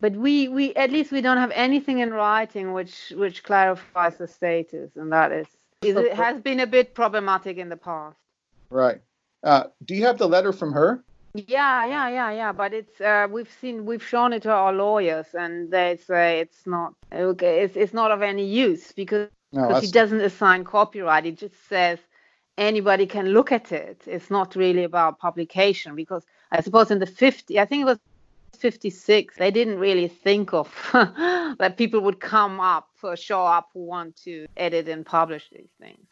but we we at least we don't have anything in writing which which clarifies the status, and that is it has been a bit problematic in the past. Right. Uh, do you have the letter from her? Yeah, yeah, yeah, yeah. But it's uh, we've seen we've shown it to our lawyers, and they say it's not okay. It's it's not of any use because No, because he doesn't assign copyright. It just says anybody can look at it. It's not really about publication because I suppose in the 50, I think it was 56, they didn't really think of that people would come up or show up who want to edit and publish these things.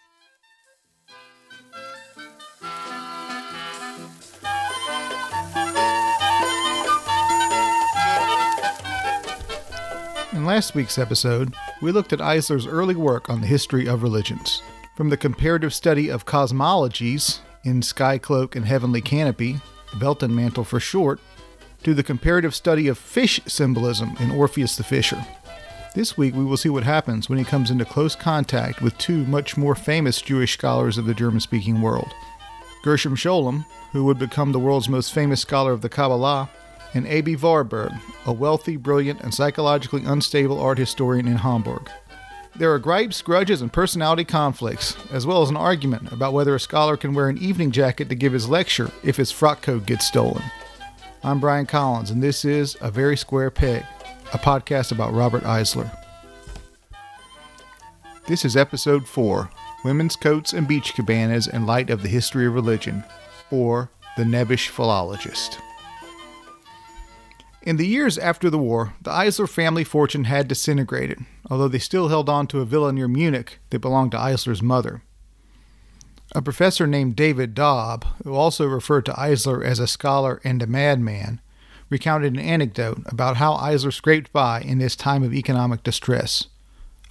In last week's episode, we looked at Eisler's early work on the history of religions. From the comparative study of cosmologies in Sky Cloak and Heavenly Canopy, Belt and Mantle, for short, to the comparative study of fish symbolism in Orpheus the Fisher. This week, we will see what happens when he comes into close contact with two much more famous Jewish scholars of the German speaking world Gershom Scholem, who would become the world's most famous scholar of the Kabbalah, and Aby Warburg, a wealthy, brilliant, and psychologically unstable art historian in Hamburg. There are gripes, grudges, and personality conflicts, as well as an argument about whether a scholar can wear an evening jacket to give his lecture if his frock coat gets stolen. I'm Brian Collins, and this is A Very Square Peg, a podcast about Robert Eisler. This is episode 4 Women's Coats and Beach Cabanas in Light of the History of Religion, or The Nebbish Philologist. In the years after the war, the Eisler family fortune had disintegrated, although they still held on to a villa near Munich that belonged to Eisler's mother. A professor named David Daub, who also referred to Eisler as a scholar and a madman, recounted an anecdote about how Eisler scraped by in this time of economic distress.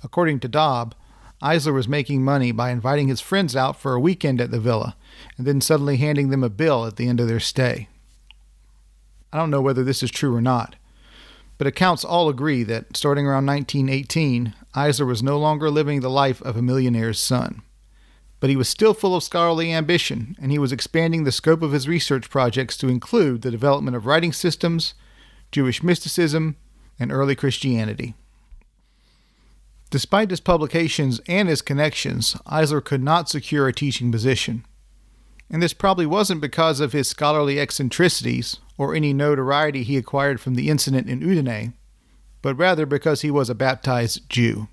According to Daub, Eisler was making money by inviting his friends out for a weekend at the villa and then suddenly handing them a bill at the end of their stay. I don't know whether this is true or not, but accounts all agree that starting around 1918, Eisler was no longer living the life of a millionaire's son. But he was still full of scholarly ambition, and he was expanding the scope of his research projects to include the development of writing systems, Jewish mysticism, and early Christianity. Despite his publications and his connections, Eisler could not secure a teaching position. And this probably wasn't because of his scholarly eccentricities or any notoriety he acquired from the incident in Udine, but rather because he was a baptized Jew.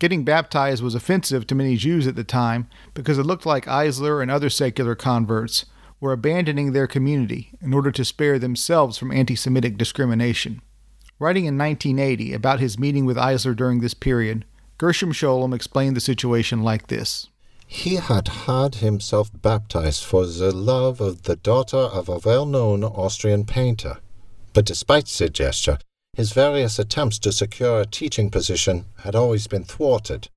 Getting baptized was offensive to many Jews at the time because it looked like Eisler and other secular converts were abandoning their community in order to spare themselves from anti Semitic discrimination. Writing in 1980 about his meeting with Eisler during this period, Gershom Scholem explained the situation like this. He had had himself baptized for the love of the daughter of a well known Austrian painter. But despite the gesture, his various attempts to secure a teaching position had always been thwarted.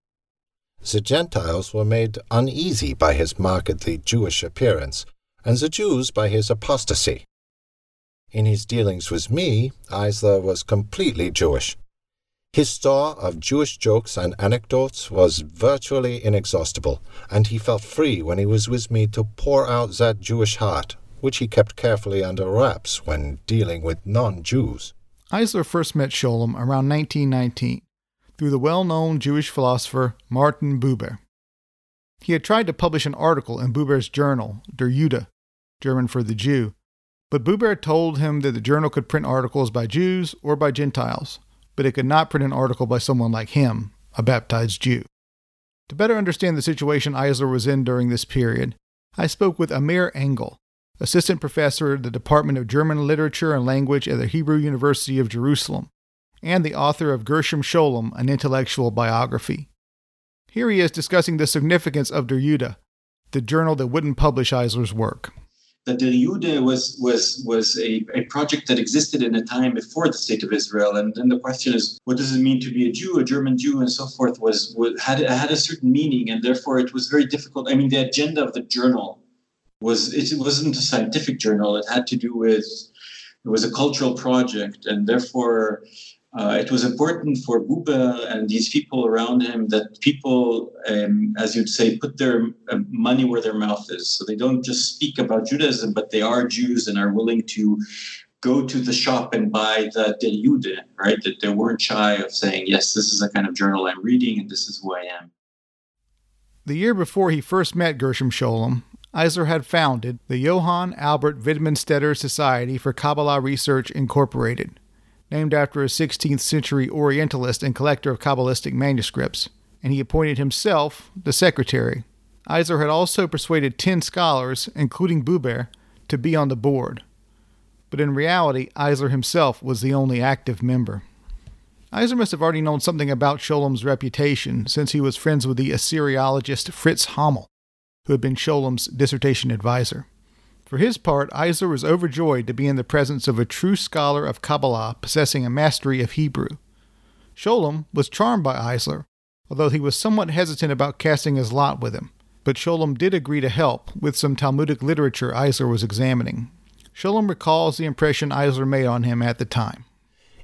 The Gentiles were made uneasy by his markedly Jewish appearance, and the Jews by his apostasy. In his dealings with me, Eisler was completely Jewish. His store of Jewish jokes and anecdotes was virtually inexhaustible, and he felt free when he was with me to pour out that Jewish heart, which he kept carefully under wraps when dealing with non Jews. Eisler first met Scholem around 1919 through the well known Jewish philosopher Martin Buber. He had tried to publish an article in Buber's journal, Der Jude, German for the Jew, but Buber told him that the journal could print articles by Jews or by Gentiles, but it could not print an article by someone like him, a baptized Jew. To better understand the situation Eisler was in during this period, I spoke with Amir Engel, assistant professor at the Department of German Literature and Language at the Hebrew University of Jerusalem, and the author of Gershom Scholem, an intellectual biography. Here he is discussing the significance of Der Jude, the journal that wouldn't publish Eisler's work. the Jude was was was a, a project that existed in a time before the state of Israel, and then the question is, what does it mean to be a Jew, a German Jew, and so forth? Was, was had had a certain meaning, and therefore it was very difficult. I mean, the agenda of the journal was it wasn't a scientific journal; it had to do with it was a cultural project, and therefore. Uh, it was important for Buber and these people around him that people, um, as you'd say, put their uh, money where their mouth is. So they don't just speak about Judaism, but they are Jews and are willing to go to the shop and buy the De Jude, right? That they weren't shy of saying, yes, this is the kind of journal I'm reading and this is who I am. The year before he first met Gershom Scholem, Eisler had founded the Johann Albert Widmanstätter Society for Kabbalah Research Incorporated, named after a 16th century Orientalist and collector of Kabbalistic manuscripts, and he appointed himself the secretary. Eisler had also persuaded 10 scholars, including Buber, to be on the board but in reality, Eisler himself was the only active member. Eisler must have already known something about Scholem's reputation since he was friends with the Assyriologist Fritz Hommel, who had been Scholem's dissertation advisor. For his part, Eisler was overjoyed to be in the presence of a true scholar of Kabbalah possessing a mastery of Hebrew. Scholem was charmed by Eisler, although he was somewhat hesitant about casting his lot with him. But Scholem did agree to help with some Talmudic literature Eisler was examining, Scholem recalls the impression Eisler made on him at the time.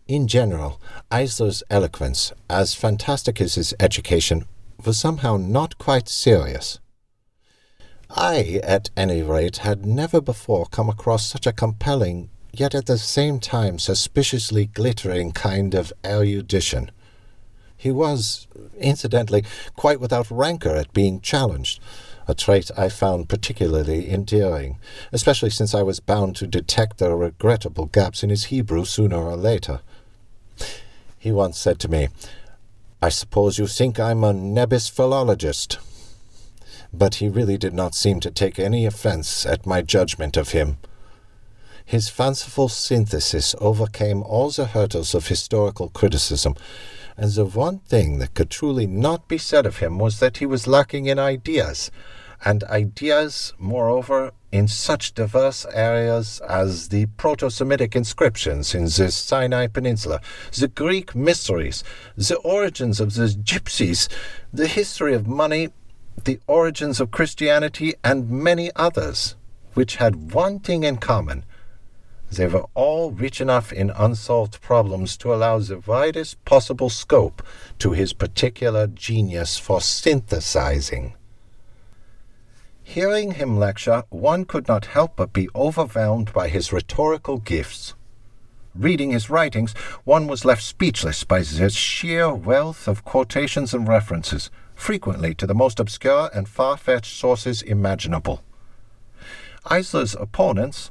In general, Eisler's eloquence, as fantastic as his education, was somehow not quite serious. I, at any rate, had never before come across such a compelling, yet at the same time suspiciously glittering kind of erudition. He was, incidentally, quite without rancor at being challenged a trait I found particularly endearing, especially since I was bound to detect the regrettable gaps in his Hebrew sooner or later. He once said to me, I suppose you think I'm a nebbish philologist. But he really did not seem to take any offense at my judgment of him. His fanciful synthesis overcame all the hurdles of historical criticism, and the one thing that could truly not be said of him was that he was lacking in ideas, and ideas, moreover, in such diverse areas as the Proto Semitic inscriptions in the Sinai Peninsula, the Greek mysteries, the origins of the gypsies, the history of money, the origins of Christianity, and many others, which had one thing in common. They were all rich enough in unsolved problems to allow the widest possible scope to his particular genius for synthesizing. Hearing him lecture, one could not help but be overwhelmed by his rhetorical gifts. Reading his writings, one was left speechless by the sheer wealth of quotations and references, frequently to the most obscure and far fetched sources imaginable. Eisler's opponents,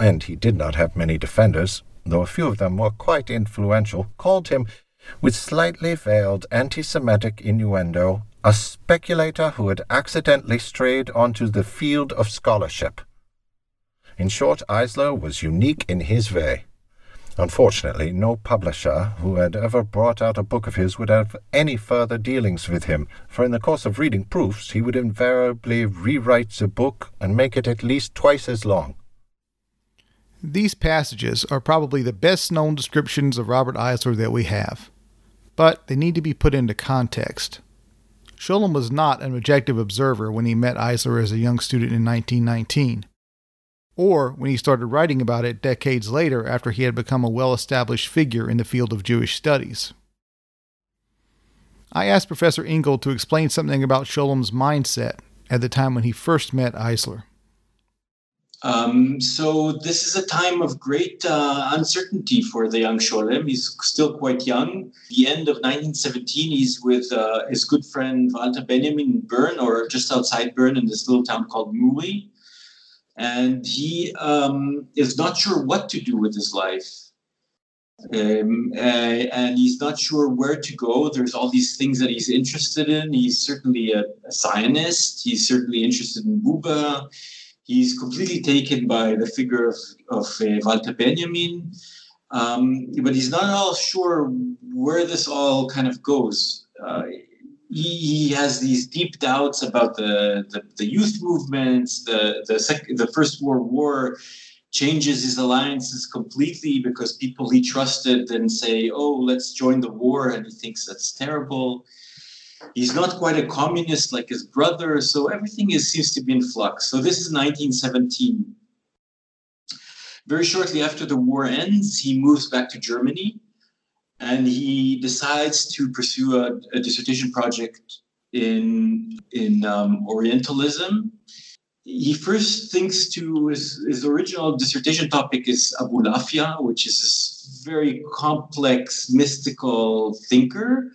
and he did not have many defenders, though a few of them were quite influential, called him, with slightly veiled anti Semitic innuendo, a speculator who had accidentally strayed onto the field of scholarship. In short, Eisler was unique in his way. Unfortunately, no publisher who had ever brought out a book of his would have any further dealings with him, for in the course of reading proofs he would invariably rewrite the book and make it at least twice as long. These passages are probably the best known descriptions of Robert Eisler that we have, but they need to be put into context. Scholem was not an objective observer when he met Eisler as a young student in 1919, or when he started writing about it decades later after he had become a well established figure in the field of Jewish studies. I asked Professor Engel to explain something about Scholem's mindset at the time when he first met Eisler. Um, so this is a time of great uh, uncertainty for the young Scholem. He's still quite young. The end of 1917, he's with uh, his good friend Walter Benjamin in Bern, or just outside Bern, in this little town called Muri, and he um, is not sure what to do with his life. Um, uh, and he's not sure where to go. There's all these things that he's interested in. He's certainly a, a Zionist. He's certainly interested in Buber he's completely taken by the figure of, of uh, Walter Benjamin, um, but he's not at all sure where this all kind of goes. Uh, he, he, has these deep doubts about the, the, the youth movements, the, the, sec- the First World War changes his alliances completely because people he trusted then say, oh, let's join the war, and he thinks that's terrible. He's not quite a communist like his brother, so everything is, seems to be in flux. So this is 1917. Very shortly after the war ends, he moves back to Germany and he decides to pursue a, a dissertation project in, in um, Orientalism. he first thinks to his, his original dissertation topic is Abulafia, which is this very complex mystical thinker.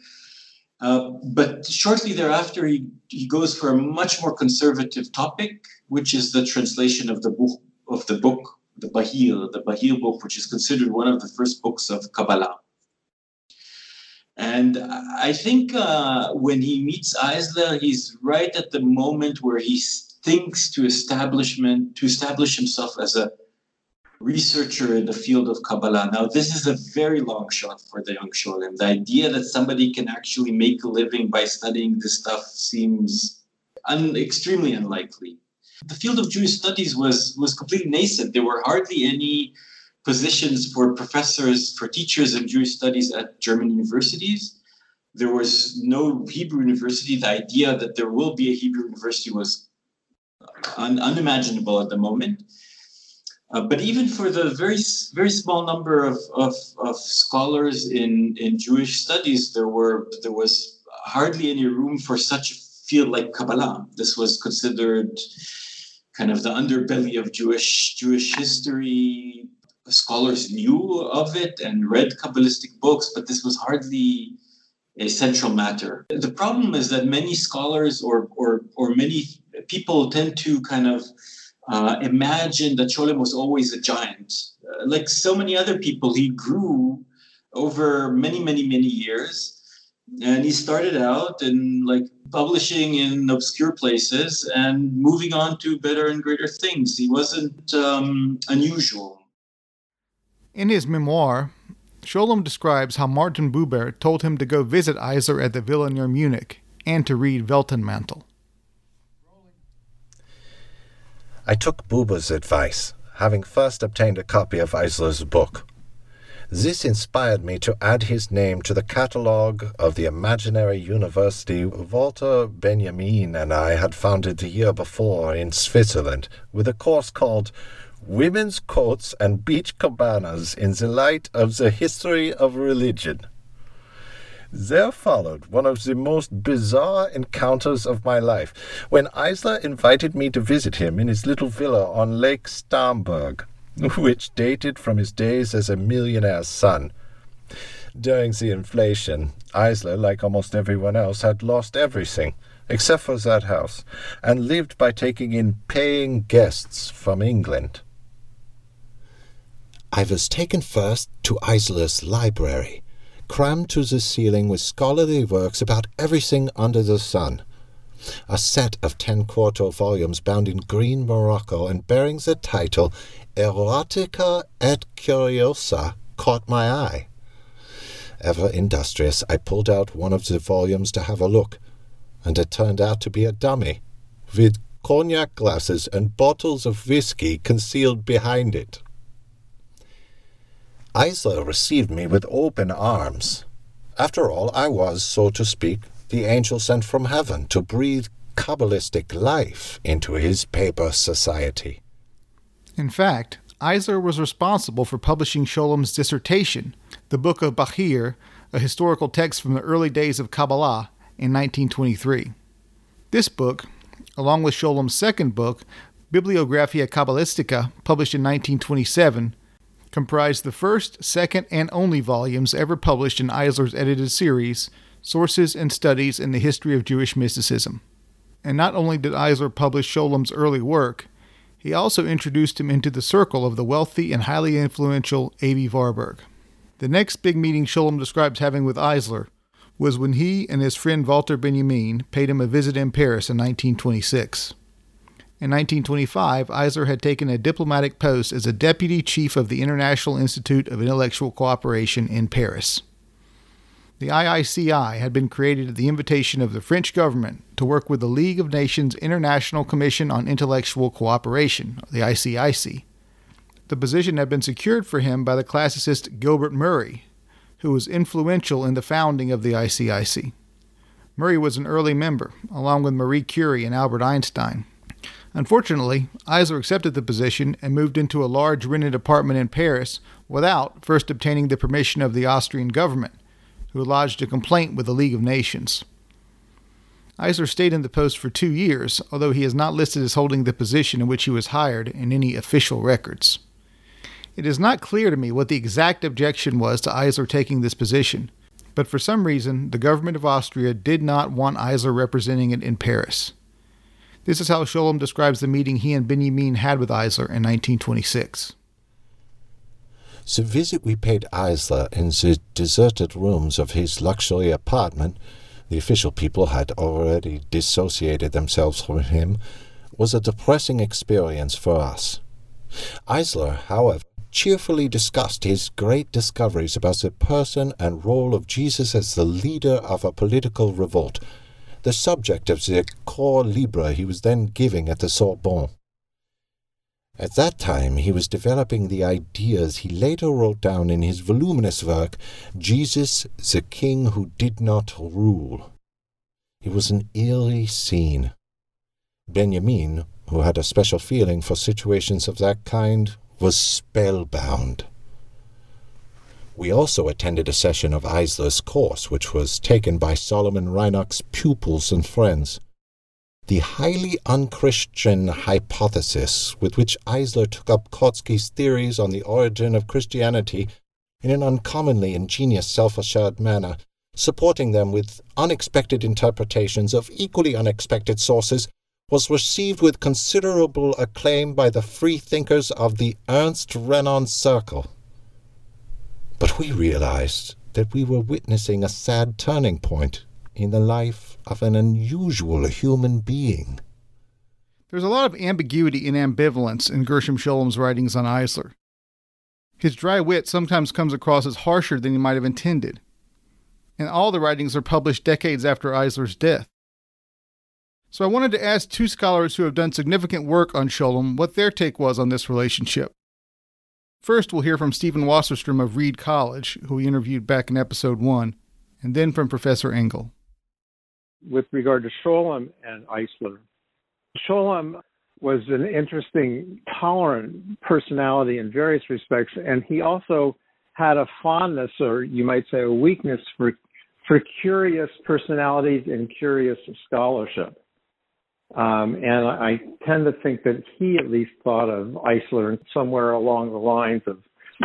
Uh, but shortly thereafter, he, he goes for a much more conservative topic, which is the translation of the book of the book, the Bahir, the Bahir book, which is considered one of the first books of Kabbalah. And I think uh, when he meets Eisler, he's right at the moment where he thinks to establishment to establish himself as a researcher in the field of Kabbalah. Now, this is a very long shot for the young Scholem. The idea that somebody can actually make a living by studying this stuff seems un- extremely unlikely. The field of Jewish studies was was completely nascent. There were hardly any positions for professors, for teachers in Jewish studies at German universities. There was no Hebrew university. The idea that there will be a Hebrew university was un- unimaginable at the moment. Uh, but even for the very very small number of, of, of, scholars in, in Jewish studies, there were there was hardly any room for such a field like Kabbalah. This was considered kind of the underbelly of Jewish Jewish history scholars knew of it and read Kabbalistic books, but this was hardly a central matter. The problem is that many scholars or, or, or many people tend to kind of uh, imagine that Scholem was always a giant. Uh, like so many other people, he grew over many, many, many years. And he started out in like publishing in obscure places and moving on to better and greater things. He wasn't um, unusual. In his memoir, Scholem describes how Martin Buber told him to go visit Eisler at the villa near Munich and to read Weltenmantel. I took Buber's advice, having first obtained a copy of Eisler's book. This inspired me to add his name to the catalogue of the imaginary university Walter Benjamin and I had founded the year before in Switzerland, with a course called women's coats and beach cabanas in the light of the history of religion. There followed one of the most bizarre encounters of my life when Eisler invited me to visit him in his little villa on Lake Starnberg, which dated from his days as a millionaire's son. During the inflation, Eisler, like almost everyone else, had lost everything except for that house, and lived by taking in paying guests from England. I was taken first to Eisler's library, crammed to the ceiling with scholarly works about everything under the sun. A set of ten quarto volumes bound in green morocco and bearing the title Erotica et Curiosa caught my eye. Ever industrious, I pulled out one of the volumes to have a look, and it turned out to be a dummy, with cognac glasses and bottles of whiskey concealed behind it. Eisler received me with open arms. After all, I was, so to speak, the angel sent from heaven to breathe Kabbalistic life into his paper society. In fact, Eisler was responsible for publishing Scholem's dissertation, the Book of Bahir, a historical text from the early days of Kabbalah, in 1923. This book, along with Scholem's second book, Bibliographia Kabbalistica, published in 1927, comprised the first, second, and only volumes ever published in Eisler's edited series, Sources and Studies in the History of Jewish Mysticism. And not only did Eisler publish Scholem's early work, he also introduced him into the circle of the wealthy and highly influential Aby Warburg. The next big meeting Scholem describes having with Eisler was when he and his friend Walter Benjamin paid him a visit in Paris in 1926. In 1925, Eisler had taken a diplomatic post as a deputy chief of the International Institute of Intellectual Cooperation in Paris. The IICI had been created at the invitation of the French government to work with the League of Nations International Commission on Intellectual Cooperation, the ICIC. The position had been secured for him by the classicist Gilbert Murray, who was influential in the founding of the ICIC. Murray was an early member, along with Marie Curie and Albert Einstein. Unfortunately, Eisler accepted the position and moved into a large rented apartment in Paris without first obtaining the permission of the Austrian government, who lodged a complaint with the League of Nations. Eisler stayed in the post for two years, although he is not listed as holding the position in which he was hired in any official records. It is not clear to me what the exact objection was to Eisler taking this position, but for some reason the government of Austria did not want Eisler representing it in Paris. This is how Scholem describes the meeting he and Benjamin had with Eisler in 1926. The visit we paid Eisler in the deserted rooms of his luxury apartment, the official people had already dissociated themselves from him, was a depressing experience for us. Eisler, however, cheerfully discussed his great discoveries about the person and role of Jesus as the leader of a political revolt, the subject of the Cours Libre he was then giving at the Sorbonne. At that time, he was developing the ideas he later wrote down in his voluminous work, Jesus, the King Who Did Not Rule. It was an eerie scene. Benjamin, who had a special feeling for situations of that kind, was spellbound. We also attended a session of Eisler's course, which was taken by Solomon Reinach's pupils and friends. The highly unchristian hypothesis with which Eisler took up Kautsky's theories on the origin of Christianity in an uncommonly ingenious self assured manner, supporting them with unexpected interpretations of equally unexpected sources, was received with considerable acclaim by the freethinkers of the Ernst Renan Circle. But we realized that we were witnessing a sad turning point in the life of an unusual human being. There's a lot of ambiguity and ambivalence in Gershom Scholem's writings on Eisler. His dry wit sometimes comes across as harsher than he might have intended, and all the writings are published decades after Eisler's death. So I wanted to ask two scholars who have done significant work on Scholem what their take was on this relationship. First, we'll hear from Steven Wasserstrom of Reed College, who we interviewed back in episode one, and then from Professor Engel. With regard to Scholem and Eisler, Scholem was an interesting, tolerant personality in various respects, and he also had a fondness, or you might say a weakness, for for curious personalities and curious scholarship. Um, and I tend to think that he at least thought of Eisler somewhere along the lines of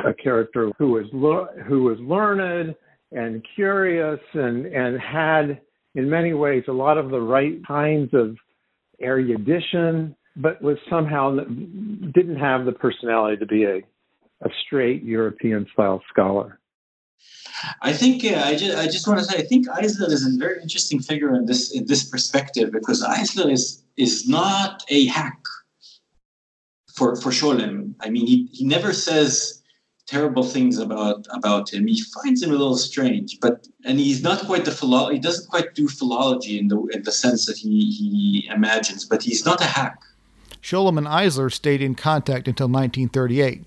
a character who was le- who was learned and curious and and had in many ways a lot of the right kinds of erudition, but was somehow didn't have the personality to be a a straight European style scholar. I think I just I just want to say I think Eisler is a very interesting figure in this in this perspective because Eisler is is not a hack for for Scholem. I mean, he he never says terrible things about about him. He finds him a little strange, but and he's not quite the philo- he doesn't quite do philology in the in the sense that he he imagines, but he's not a hack. Scholem and Eisler stayed in contact until 1938.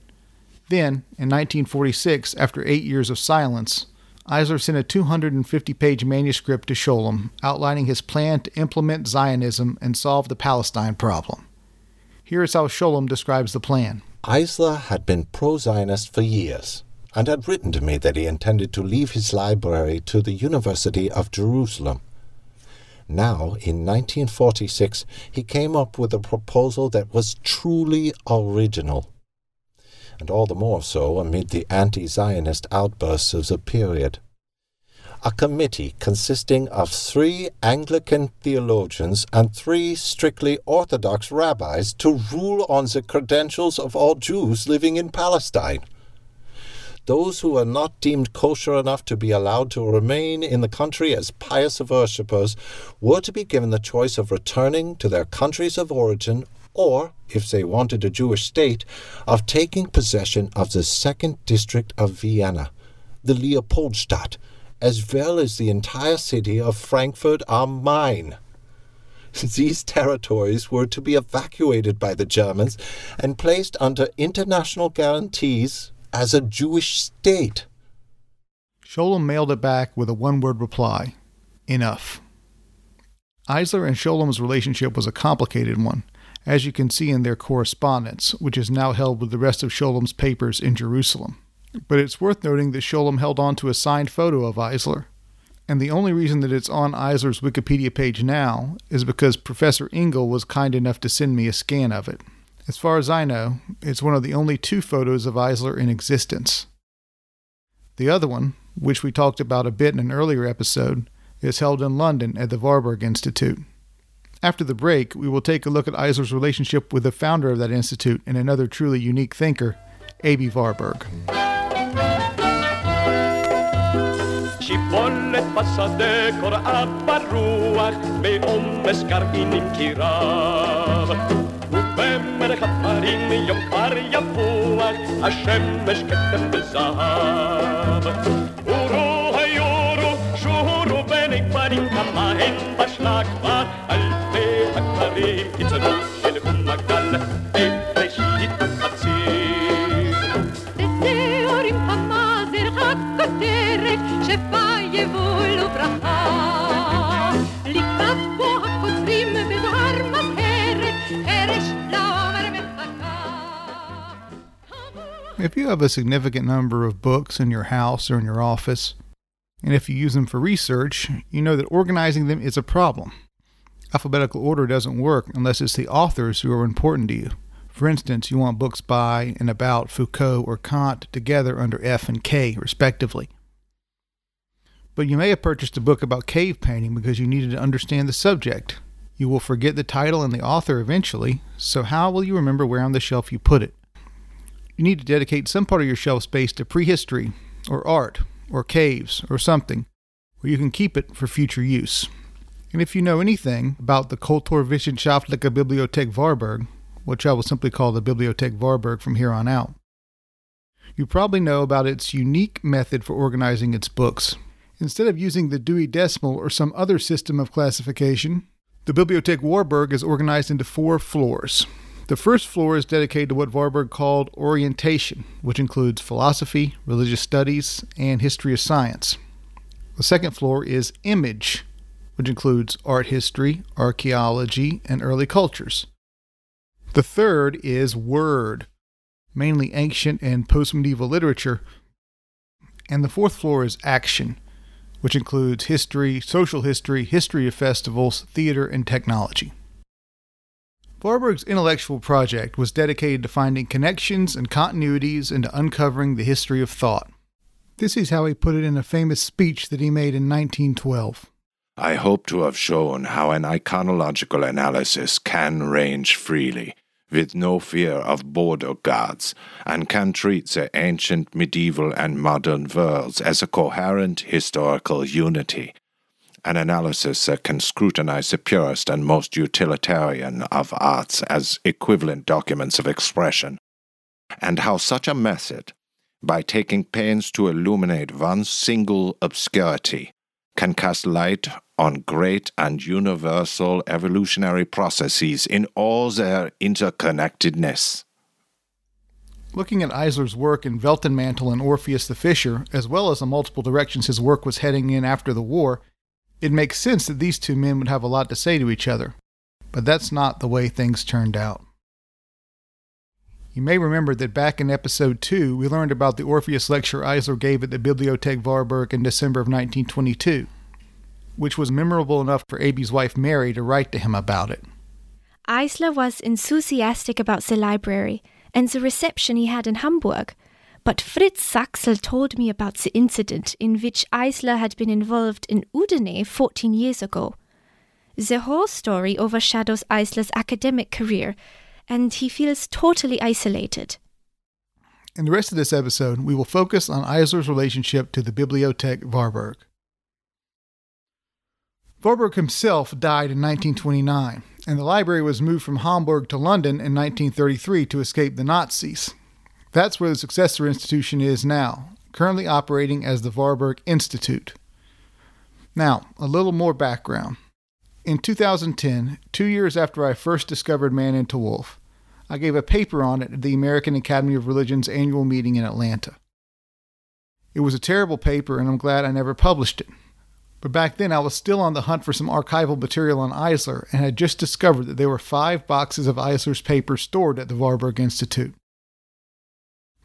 Then, in 1946, after eight years of silence, Eisler sent a 250 page manuscript to Scholem outlining his plan to implement Zionism and solve the Palestine problem. Here is how Scholem describes the plan. Eisler had been pro Zionist for years and had written to me that he intended to leave his library to the University of Jerusalem. Now, in 1946, he came up with a proposal that was truly original and all the more so amid the anti Zionist outbursts of the period. A committee consisting of three Anglican theologians and three strictly Orthodox rabbis to rule on the credentials of all Jews living in Palestine. Those who are not deemed kosher enough to be allowed to remain in the country as pious worshippers were to be given the choice of returning to their countries of origin or, if they wanted a Jewish state, of taking possession of the second district of Vienna, the Leopoldstadt, as well as the entire city of Frankfurt am Main. These territories were to be evacuated by the Germans and placed under international guarantees as a Jewish state. Scholem mailed it back with a one word reply Enough. Eisler and Scholem's relationship was a complicated one as you can see in their correspondence, which is now held with the rest of Scholem's papers in Jerusalem. But it's worth noting that Scholem held on to a signed photo of Eisler. and the only reason that it's on Eisler's Wikipedia page now is because Professor Engel was kind enough to send me a scan of it. As far as I know, it's one of the only two photos of Eisler in existence. The other one, which we talked about a bit in an earlier episode, is held in London at the Warburg Institute. After the break, we will take a look at Eisler's relationship with the founder of that institute and another truly unique thinker, Aby Warburg. If you have a significant number of books in your house or in your office, and if you use them for research, you know that organizing them is a problem. Alphabetical order doesn't work unless it's the authors who are important to you. For instance, you want books by and about Foucault or Kant together under F and K, respectively. But you may have purchased a book about cave painting because you needed to understand the subject. You will forget the title and the author eventually, so how will you remember where on the shelf you put it? You need to dedicate some part of your shelf space to prehistory, or art, or caves, or something, where you can keep it for future use. And if you know anything about the Kulturwissenschaftliche Bibliothek Warburg, which I will simply call the Bibliothek Warburg from here on out, you probably know about its unique method for organizing its books. Instead of using the Dewey Decimal or some other system of classification, the Bibliothek Warburg is organized into four floors. The first floor is dedicated to what Warburg called orientation, which includes philosophy, religious studies, and history of science. The second floor is image, which includes art history, archaeology, and early cultures. The third is word, mainly ancient and post medieval literature. And the fourth floor is action, which includes history, social history, history of festivals, theater, and technology. Warburg's intellectual project was dedicated to finding connections and continuities and to uncovering the history of thought. This is how he put it in a famous speech that he made in 1912. I hope to have shown how an iconological analysis can range freely, with no fear of border guards, and can treat the ancient, medieval, and modern worlds as a coherent historical unity. An analysis that can scrutinize the purest and most utilitarian of arts as equivalent documents of expression, and how such a method, by taking pains to illuminate one single obscurity, can cast light on great and universal evolutionary processes in all their interconnectedness. Looking at Eisler's work in Weltenmantel and Orpheus the Fisher, as well as the multiple directions his work was heading in after the war, it makes sense that these two men would have a lot to say to each other. But that's not the way things turned out. You may remember that back in episode 2, we learned about the Orpheus lecture Eisler gave at the Bibliothek Warburg in December of 1922, which was memorable enough for Aby's wife Mary to write to him about it. Eisler was enthusiastic about the library and the reception he had in Hamburg, but Fritz Saxl told me about the incident in which Eisler had been involved in Udine 14 years ago. The whole story overshadows Eisler's academic career, and he feels totally isolated. In the rest of this episode, we will focus on Eisler's relationship to the Bibliothek Warburg. Warburg himself died in 1929, and the library was moved from Hamburg to London in 1933 to escape the Nazis. That's where the successor institution is now, currently operating as the Warburg Institute. Now, a little more background. In 2010, two years after I first discovered Man into Wolf, I gave a paper on it at the American Academy of Religion's annual meeting in Atlanta. It was a terrible paper, and I'm glad I never published it. But back then, I was still on the hunt for some archival material on Eisler and had just discovered that there were five boxes of Eisler's papers stored at the Warburg Institute.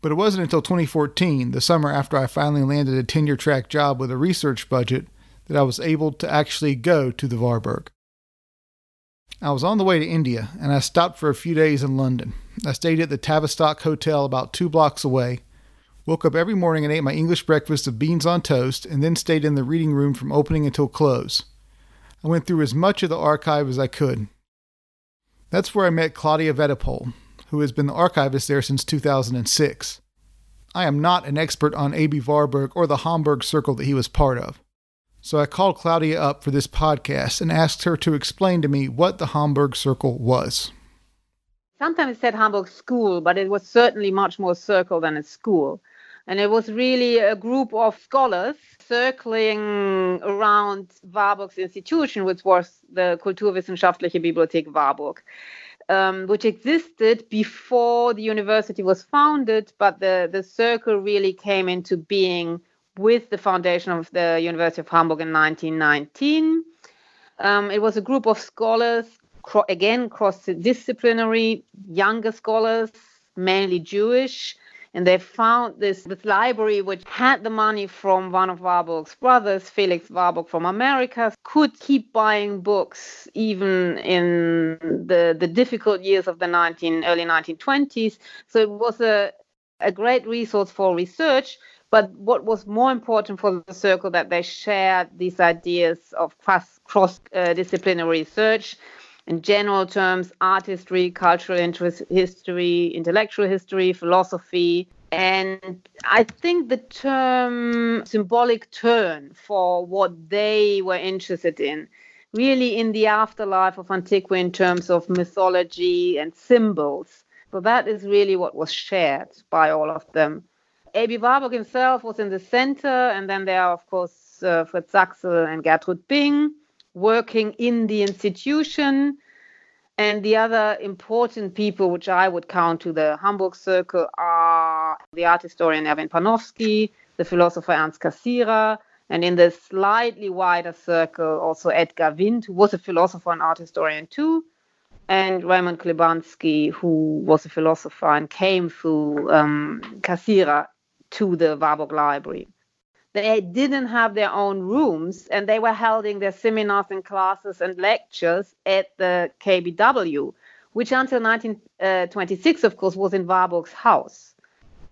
But it wasn't until 2014, the summer after I finally landed a tenure track job with a research budget, that I was able to actually go to the Warburg. I was on the way to India, and I stopped for a few days in London. I stayed at the Tavistock Hotel about two blocks away, woke up every morning and ate my English breakfast of beans on toast, and then stayed in the reading room from opening until close. I went through as much of the archive as I could. That's where I met Claudia Wedepohl, who has been the archivist there since 2006. I am not an expert on Aby Warburg or the Hamburg Circle that he was part of. So I called Claudia up for this podcast and asked her to explain to me what the Hamburg Circle was. Sometimes it said Hamburg School, but it was certainly much more circle than a school. And it was really a group of scholars circling around Warburg's institution, which was the Kulturwissenschaftliche Bibliothek Warburg um, which existed before the university was founded, but the, the circle really came into being with the foundation of the University of Hamburg in 1919. Um, it was a group of scholars, cro- again, cross disciplinary, younger scholars, mainly Jewish, and they found this, this library which had the money from one of Warburg's brothers, Felix Warburg from America, could keep buying books even in the, the difficult years of the 19, early 1920s. So it was a, a great resource for research. But what was more important for the circle that they shared these ideas of cross, cross uh, disciplinary research in general terms art history, cultural interest history, intellectual history, philosophy. And I think the term symbolic turn for what they were interested in, really in the afterlife of antiquity in terms of mythology and symbols. So that is really what was shared by all of them. Aby Warburg himself was in the center, and then there are, of course, uh, Fritz Saxl and Gertrud Bing working in the institution. And the other important people, which I would count to the Hamburg circle, are the art historian Erwin Panofsky, the philosopher Ernst Cassirer, and in the slightly wider circle, also Edgar Wind, who was a philosopher and art historian too, and Raymond Klibansky, who was a philosopher and came through um, to the Warburg Library they didn't have their own rooms and they were holding their seminars and classes and lectures at the KBW, which until 1926, of course, was in Warburg's house.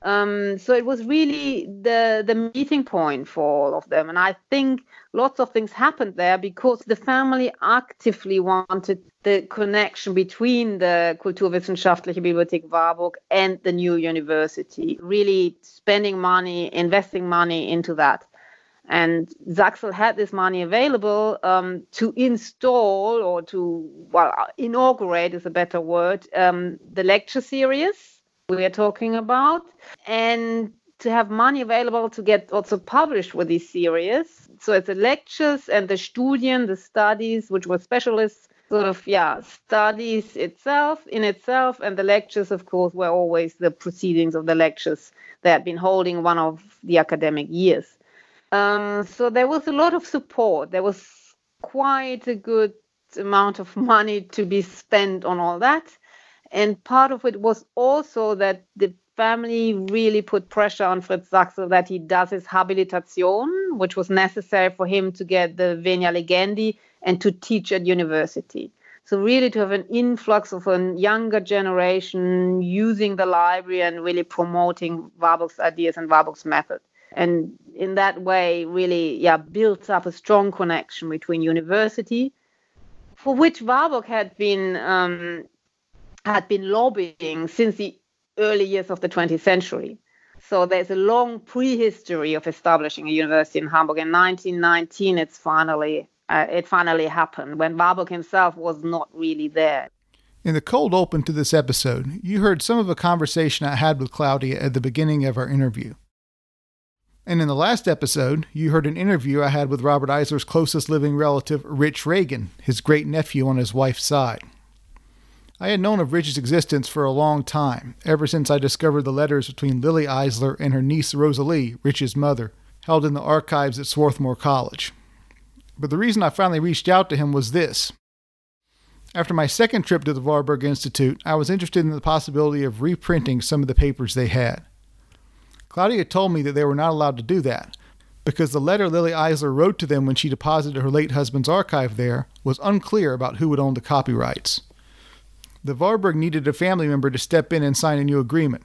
Um, so it was really the the meeting point for all of them, and I think lots of things happened there because the family actively wanted the connection between the Kulturwissenschaftliche Bibliothek Warburg and the new university, really spending money, investing money into that. And Saxl had this money available um, to install or to, well, inaugurate is a better word, um, the lecture series we are talking about and to have money available to get also published with these series. So it's the lectures and the Studien, the studies, which were specialists sort of yeah studies itself in itself and the lectures of course were always the proceedings of the lectures they had been holding one of the academic years. Um, so there was a lot of support. There was quite a good amount of money to be spent on all that. And part of it was also that the family really put pressure on Fritz Saxl that he does his habilitation, which was necessary for him to get the Venia Legendi and to teach at university. So really to have an influx of a younger generation using the library and really promoting Warburg's ideas and Warburg's method. And in that way, really, yeah, built up a strong connection between university, for which Warburg had been um, had been lobbying since the early years of the 20th century. So there's a long prehistory of establishing a university in Hamburg. In 1919, it's finally uh, it finally happened when Warburg himself was not really there. In the cold open to this episode, you heard some of a conversation I had with Claudia at the beginning of our interview. And in the last episode, you heard an interview I had with Robert Eisler's closest living relative, Rich Reagan, his great nephew on his wife's side. I had known of Rich's existence for a long time, ever since I discovered the letters between Lily Eisler and her niece Rosalie, Rich's mother, held in the archives at Swarthmore College. But the reason I finally reached out to him was this. After my second trip to the Warburg Institute, I was interested in the possibility of reprinting some of the papers they had. Claudia told me that they were not allowed to do that, because the letter Lily Eisler wrote to them when she deposited her late husband's archive there was unclear about who would own the copyrights. The Warburg needed a family member to step in and sign a new agreement.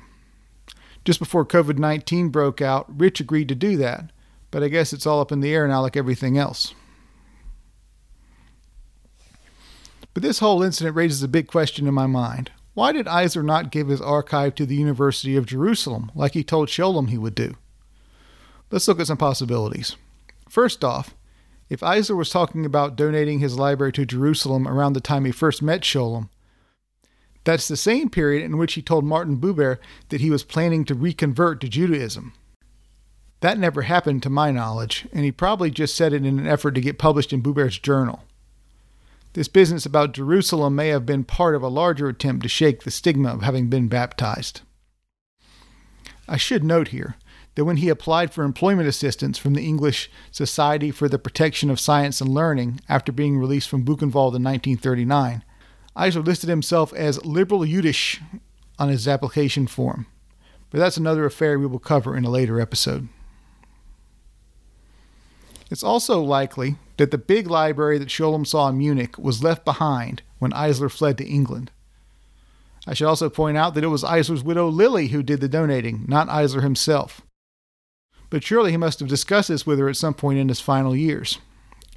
Just before COVID 19 broke out, Rich agreed to do that, but I guess it's all up in the air now, like everything else. But this whole incident raises a big question in my mind. Why did Eisler not give his archive to the University of Jerusalem like he told Scholem he would do? Let's look at some possibilities. First off, if Eisler was talking about donating his library to Jerusalem around the time he first met Scholem, that's the same period in which he told Martin Buber that he was planning to reconvert to Judaism. That never happened to my knowledge, and he probably just said it in an effort to get published in Buber's journal. This business about Jerusalem may have been part of a larger attempt to shake the stigma of having been baptized. I should note here that when he applied for employment assistance from the English Society for the Protection of Science and Learning after being released from Buchenwald in 1939, Eisler listed himself as liberal Yiddish on his application form. But that's another affair we will cover in a later episode. It's also likely that the big library that Scholem saw in Munich was left behind when Eisler fled to England. I should also point out that it was Eisler's widow Lily who did the donating, not Eisler himself but surely he must have discussed this with her at some point in his final years.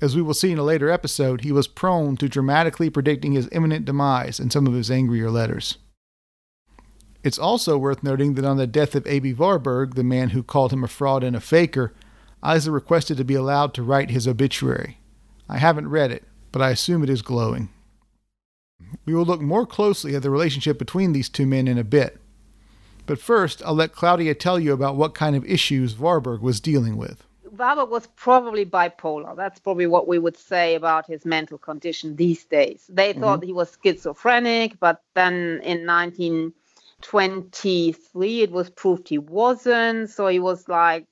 As we will see in a later episode, he was prone to dramatically predicting his imminent demise in some of his angrier letters. It's also worth noting that on the death of Aby Warburg, the man who called him a fraud and a faker, Eisler requested to be allowed to write his obituary. I haven't read it, but I assume it is glowing. We will look more closely at the relationship between these two men in a bit. But first, I'll let Claudia tell you about what kind of issues Warburg was dealing with. Warburg was probably bipolar. That's probably what we would say about his mental condition these days. They mm-hmm. thought he was schizophrenic, but then in 1923 it was proved he wasn't. So he was like,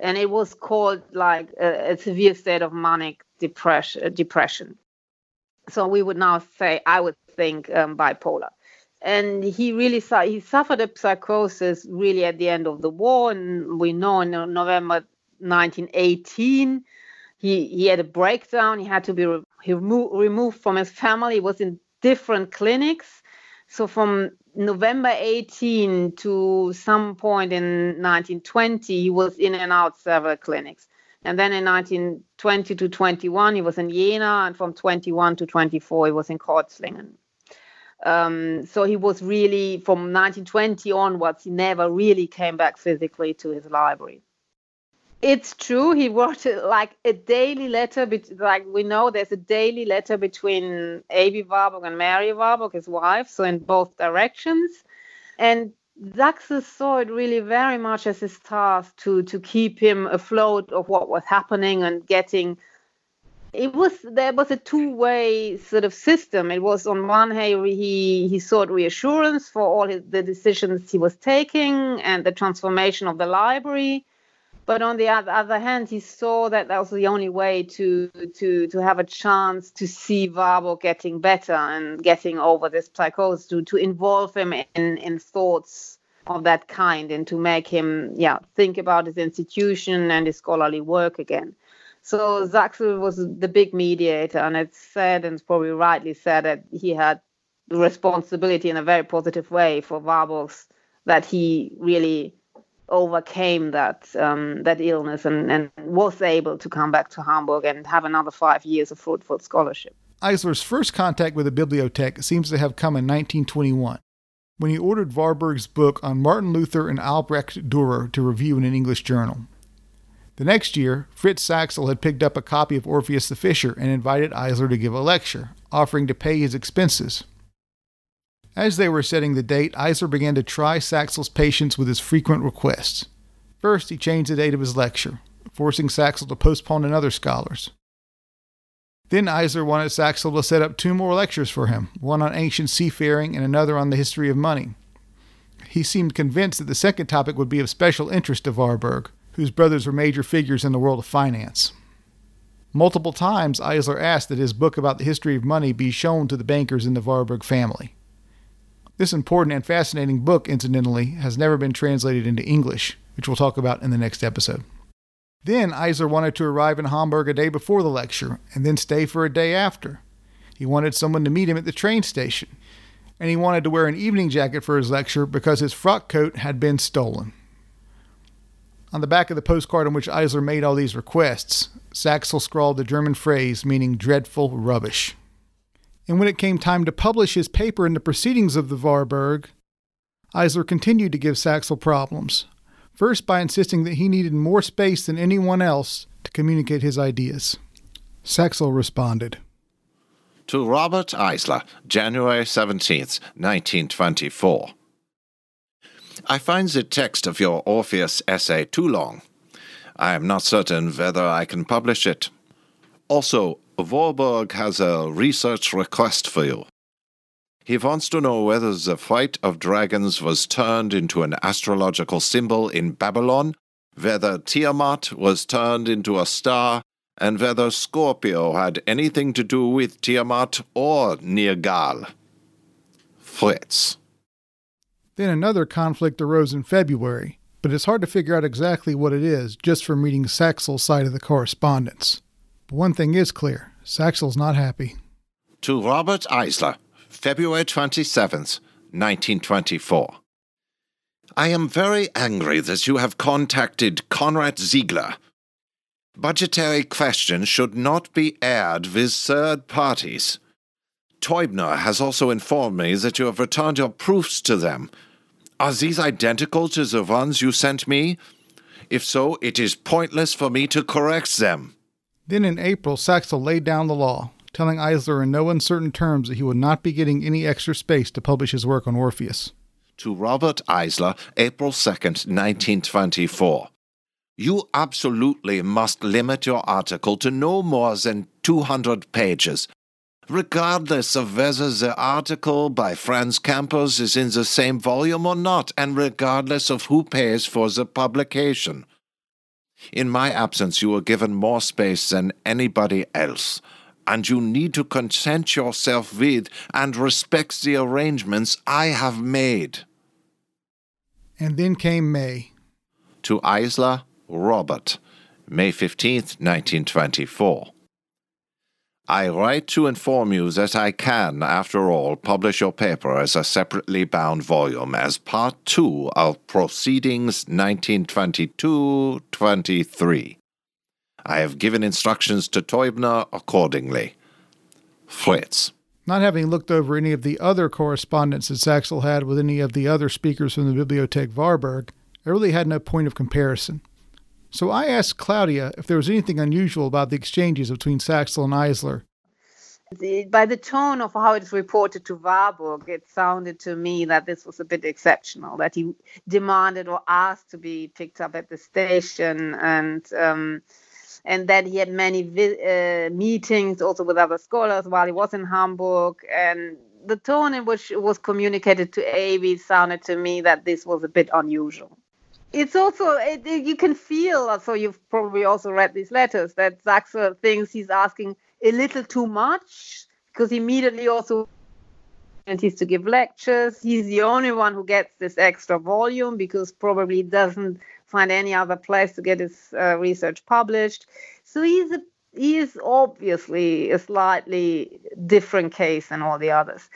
and it was called like a, a severe state of manic depression. depression. So we would now say, I would think um, bipolar and he really saw he suffered a psychosis really at the end of the war and we know in november 1918 he he had a breakdown he had to be re- remo- removed from his family he was in different clinics so from november 18 to some point in 1920 he was in and out several clinics and then in 1920 to 21 he was in jena and from 21 to 24 he was in Kreuzlingen um, so he was really from 1920 onwards, he never really came back physically to his library. It's true. He wrote like a daily letter. like we know, there's a daily letter between Aby Warburg and Mary Warburg, his wife, so in both directions. And Saxl saw it really very much as his task to to keep him afloat of what was happening and getting it was there was a two-way sort of system. It was on one hand he he sought reassurance for all his, the decisions he was taking and the transformation of the library, but on the other hand he saw that that was the only way to to to have a chance to see Warburg getting better and getting over this psychosis to to involve him in in thoughts of that kind and to make him yeah think about his institution and his scholarly work again. So Saxl was the big mediator, and it's said, and it's probably rightly said, that he had the responsibility in a very positive way for Warburg's, that he really overcame that um, that illness and, and was able to come back to Hamburg and have another five years of fruitful scholarship. Eisler's first contact with the bibliothek seems to have come in 1921, when he ordered Warburg's book on Martin Luther and Albrecht Dürer to review in an English journal. The next year, Fritz Saxl had picked up a copy of Orpheus the Fisher and invited Eisler to give a lecture, offering to pay his expenses. As they were setting the date, Eisler began to try Saxl's patience with his frequent requests. First, he changed the date of his lecture, forcing Saxl to postpone another scholar's. Then Eisler wanted Saxl to set up two more lectures for him, one on ancient seafaring and another on the history of money. He seemed convinced that the second topic would be of special interest to Warburg, whose brothers were major figures in the world of finance. Multiple times, Eisler asked that his book about the history of money be shown to the bankers in the Warburg family. This important and fascinating book, incidentally, has never been translated into English, which we'll talk about in the next episode. Then Eisler wanted to arrive in Hamburg a day before the lecture and then stay for a day after. He wanted someone to meet him at the train station. And he wanted to wear an evening jacket for his lecture because his frock coat had been stolen. On the back of the postcard on which Eisler made all these requests, Saxl scrawled the German phrase meaning dreadful rubbish. And when it came time to publish his paper in the Proceedings of the Warburg, Eisler continued to give Saxl problems, first by insisting that he needed more space than anyone else to communicate his ideas. Saxl responded To Robert Eisler, January 17th, 1924. I find the text of your Orpheus essay too long. I am not certain whether I can publish it. Also, Warburg has a research request for you. He wants to know whether the fight of dragons was turned into an astrological symbol in Babylon, whether Tiamat was turned into a star, and whether Scorpio had anything to do with Tiamat or Nergal. Fritz. Then another conflict arose in February, but it's hard to figure out exactly what it is just from reading Saxl's side of the correspondence. But one thing is clear Saxl's not happy. To Robert Eisler, February 27th, 1924. I am very angry that you have contacted Konrat Ziegler. Budgetary questions should not be aired with third parties. Teubner has also informed me that you have returned your proofs to them. Are these identical to the ones you sent me? If so, it is pointless for me to correct them. Then in April, Saxl laid down the law, telling Eisler in no uncertain terms that he would not be getting any extra space to publish his work on Orpheus. To Robert Eisler, April 2nd, 1924. You absolutely must limit your article to no more than 200 pages, regardless of whether the article by Franz Kampers is in the same volume or not, and regardless of who pays for the publication. In my absence, you were given more space than anybody else, and you need to content yourself with and respect the arrangements I have made. And then came May. To Eisler Robert, May 15th, 1924. I write to inform you that I can, after all, publish your paper as a separately bound volume as part two of Proceedings 1922 23. I have given instructions to Teubner accordingly. Fritz. Not having looked over any of the other correspondence that Saxl had with any of the other speakers from the Bibliothek Warburg, I really had no point of comparison. So I asked Claudia if there was anything unusual about the exchanges between Saxl and Eisler. The, by the tone of how it's reported to Warburg, it sounded to me that this was a bit exceptional, that he demanded or asked to be picked up at the station and um, and that he had many vi- uh, meetings also with other scholars while he was in Hamburg. And the tone in which it was communicated to Aby sounded to me that this was a bit unusual it's also it, it, you can feel so you've probably also read these letters that Saxl thinks he's asking a little too much because immediately also opportunities to give lectures. He's the only one who gets this extra volume because probably doesn't find any other place to get his uh, research published. So he's a he is obviously a slightly different case than all the others.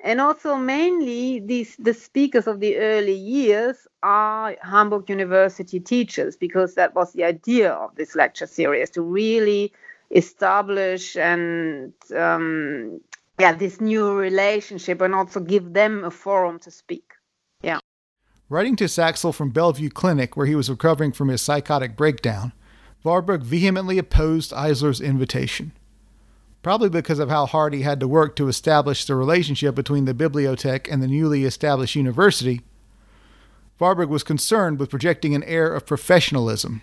And also mainly these the speakers of the early years are Hamburg University teachers because that was the idea of this lecture series to really establish and um, yeah this new relationship and also give them a forum to speak. Yeah. Writing to Saxl from Bellevue Clinic, where he was recovering from his psychotic breakdown, Warburg vehemently opposed Eisler's invitation probably because of how hard he had to work to establish the relationship between the bibliothek and the newly established university, Warburg was concerned with projecting an air of professionalism.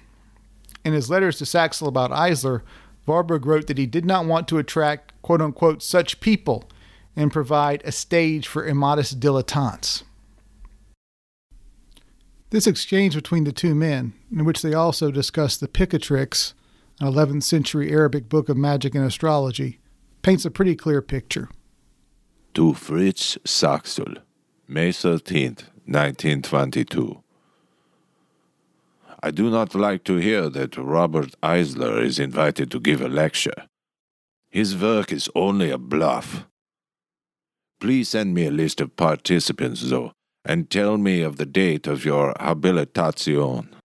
In his letters to Saxl about Eisler, Warburg wrote that he did not want to attract quote unquote such people and provide a stage for immodest dilettantes. This exchange between the two men, in which they also discuss the Picatrix, an 11th century Arabic book of magic and astrology, paints a pretty clear picture. To Fritz Saxl, May 13th, 1922. I do not like to hear that Robert Eisler is invited to give a lecture. His work is only a bluff. Please send me a list of participants, though, and tell me of the date of your habilitation.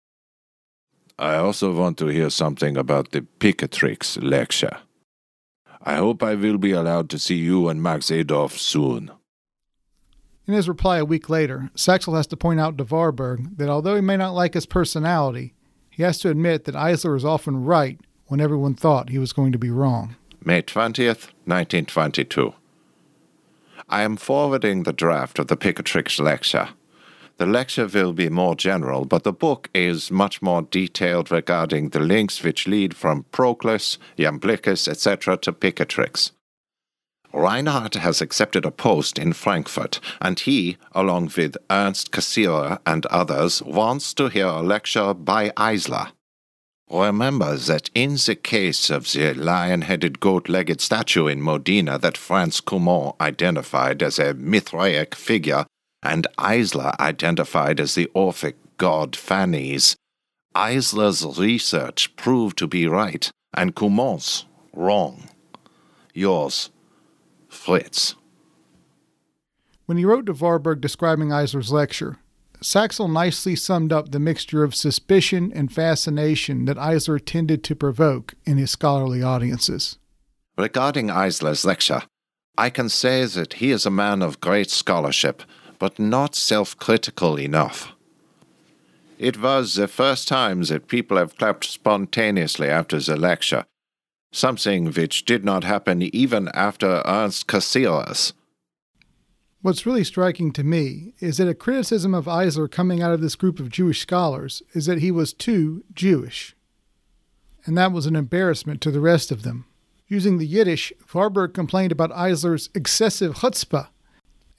I also want to hear something about the Picatrix lecture. I hope I will be allowed to see you and Max Adolf soon. In his reply a week later, Saxl has to point out to Warburg that although he may not like his personality, he has to admit that Eisler is often right when everyone thought he was going to be wrong. May 20th, 1922. I am forwarding the draft of the Picatrix lecture. The lecture will be more general, but the book is much more detailed regarding the links which lead from Proclus, Iamblichus, etc. to Picatrix. Reinhardt has accepted a post in Frankfurt, and he, along with Ernst Cassirer and others, wants to hear a lecture by Eisler. Remember that in the case of the lion headed goat legged statue in Modena that Franz Cumont identified as a Mithraic figure and Eisler identified as the Orphic god Phanes. Eisler's research proved to be right, and Cumont's wrong. Yours, Fritz. When he wrote to Warburg describing Eisler's lecture, Saxl nicely summed up the mixture of suspicion and fascination that Eisler tended to provoke in his scholarly audiences. Regarding Eisler's lecture, I can say that he is a man of great scholarship but not self critical enough. It was the first time that people have clapped spontaneously after the lecture, something which did not happen even after Ernst Cassirer. What's really striking to me is that a criticism of Eisler coming out of this group of Jewish scholars is that he was too Jewish. And that was an embarrassment to the rest of them. Using the Yiddish, Warburg complained about Eisler's excessive chutzpah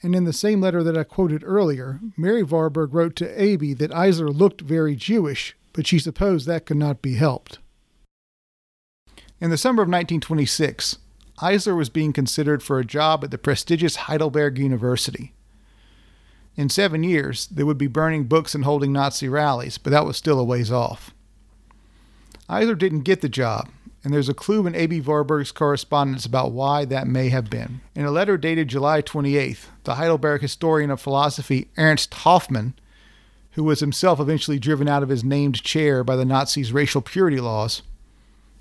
and in the same letter that I quoted earlier, Mary Warburg wrote to Aby that Eisler looked very Jewish, but she supposed that could not be helped. In the summer of 1926, Eisler was being considered for a job at the prestigious Heidelberg University. In seven years, they would be burning books and holding Nazi rallies, but that was still a ways off. Eisler didn't get the job, and there's a clue in Aby Warburg's correspondence about why that may have been. In a letter dated July 28th, the Heidelberg historian of philosophy Ernst Hoffmann, who was himself eventually driven out of his named chair by the Nazis' racial purity laws,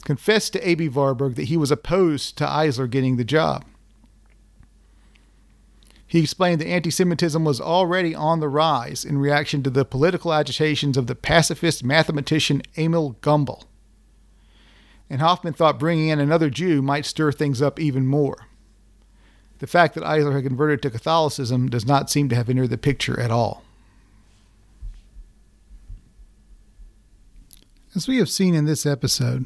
confessed to Aby Warburg that he was opposed to Eisler getting the job. He explained that anti Semitism was already on the rise in reaction to the political agitations of the pacifist mathematician Emil Gumbel and Hoffmann thought bringing in another Jew might stir things up even more. The fact that Eisler had converted to Catholicism does not seem to have entered the picture at all. As we have seen in this episode,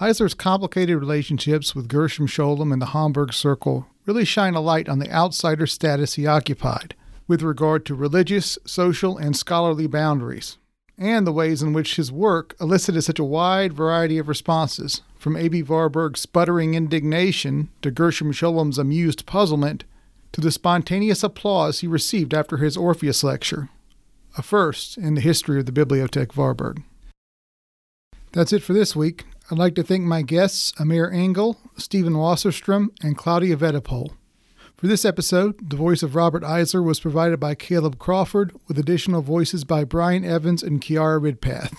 Eisler's complicated relationships with Gershom Scholem and the Hamburg Circle really shine a light on the outsider status he occupied with regard to religious, social, and scholarly boundaries and the ways in which his work elicited such a wide variety of responses, from Aby Warburg's sputtering indignation to Gershom Scholem's amused puzzlement to the spontaneous applause he received after his Orpheus lecture, a first in the history of the Bibliothek Warburg. That's it for this week. I'd like to thank my guests, Amir Engel, Steven Wasserstrom, and Claudia Wedepohl. For this episode, the voice of Robert Eisler was provided by Caleb Crawford, with additional voices by Brian Evans and Chiara Ridpath.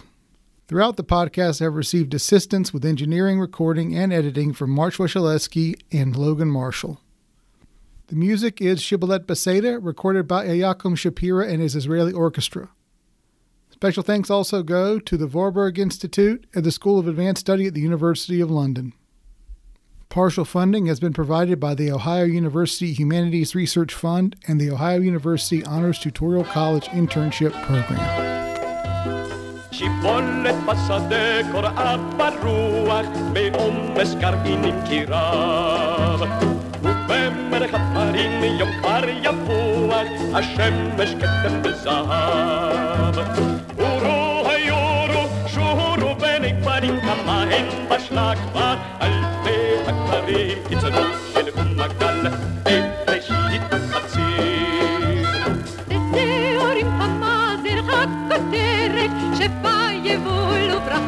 Throughout the podcast, I have received assistance with engineering, recording, and editing from March Washaleski and Logan Marshall. The music is Shibboleth Beseda, recorded by Eyakum Shapira and his Israeli Orchestra. Special thanks also go to the Warburg Institute and the School of Advanced Study at the University of London. Partial funding has been provided by the Ohio University Humanities Research Fund and the Ohio University Honors Tutorial College Internship Program. im Beschlag war Alte Akbarim Kitzerus El Ummagal Bereshit Hatzir Beteorim Hamazir Hakkoterek Shefa Yevul Ubrah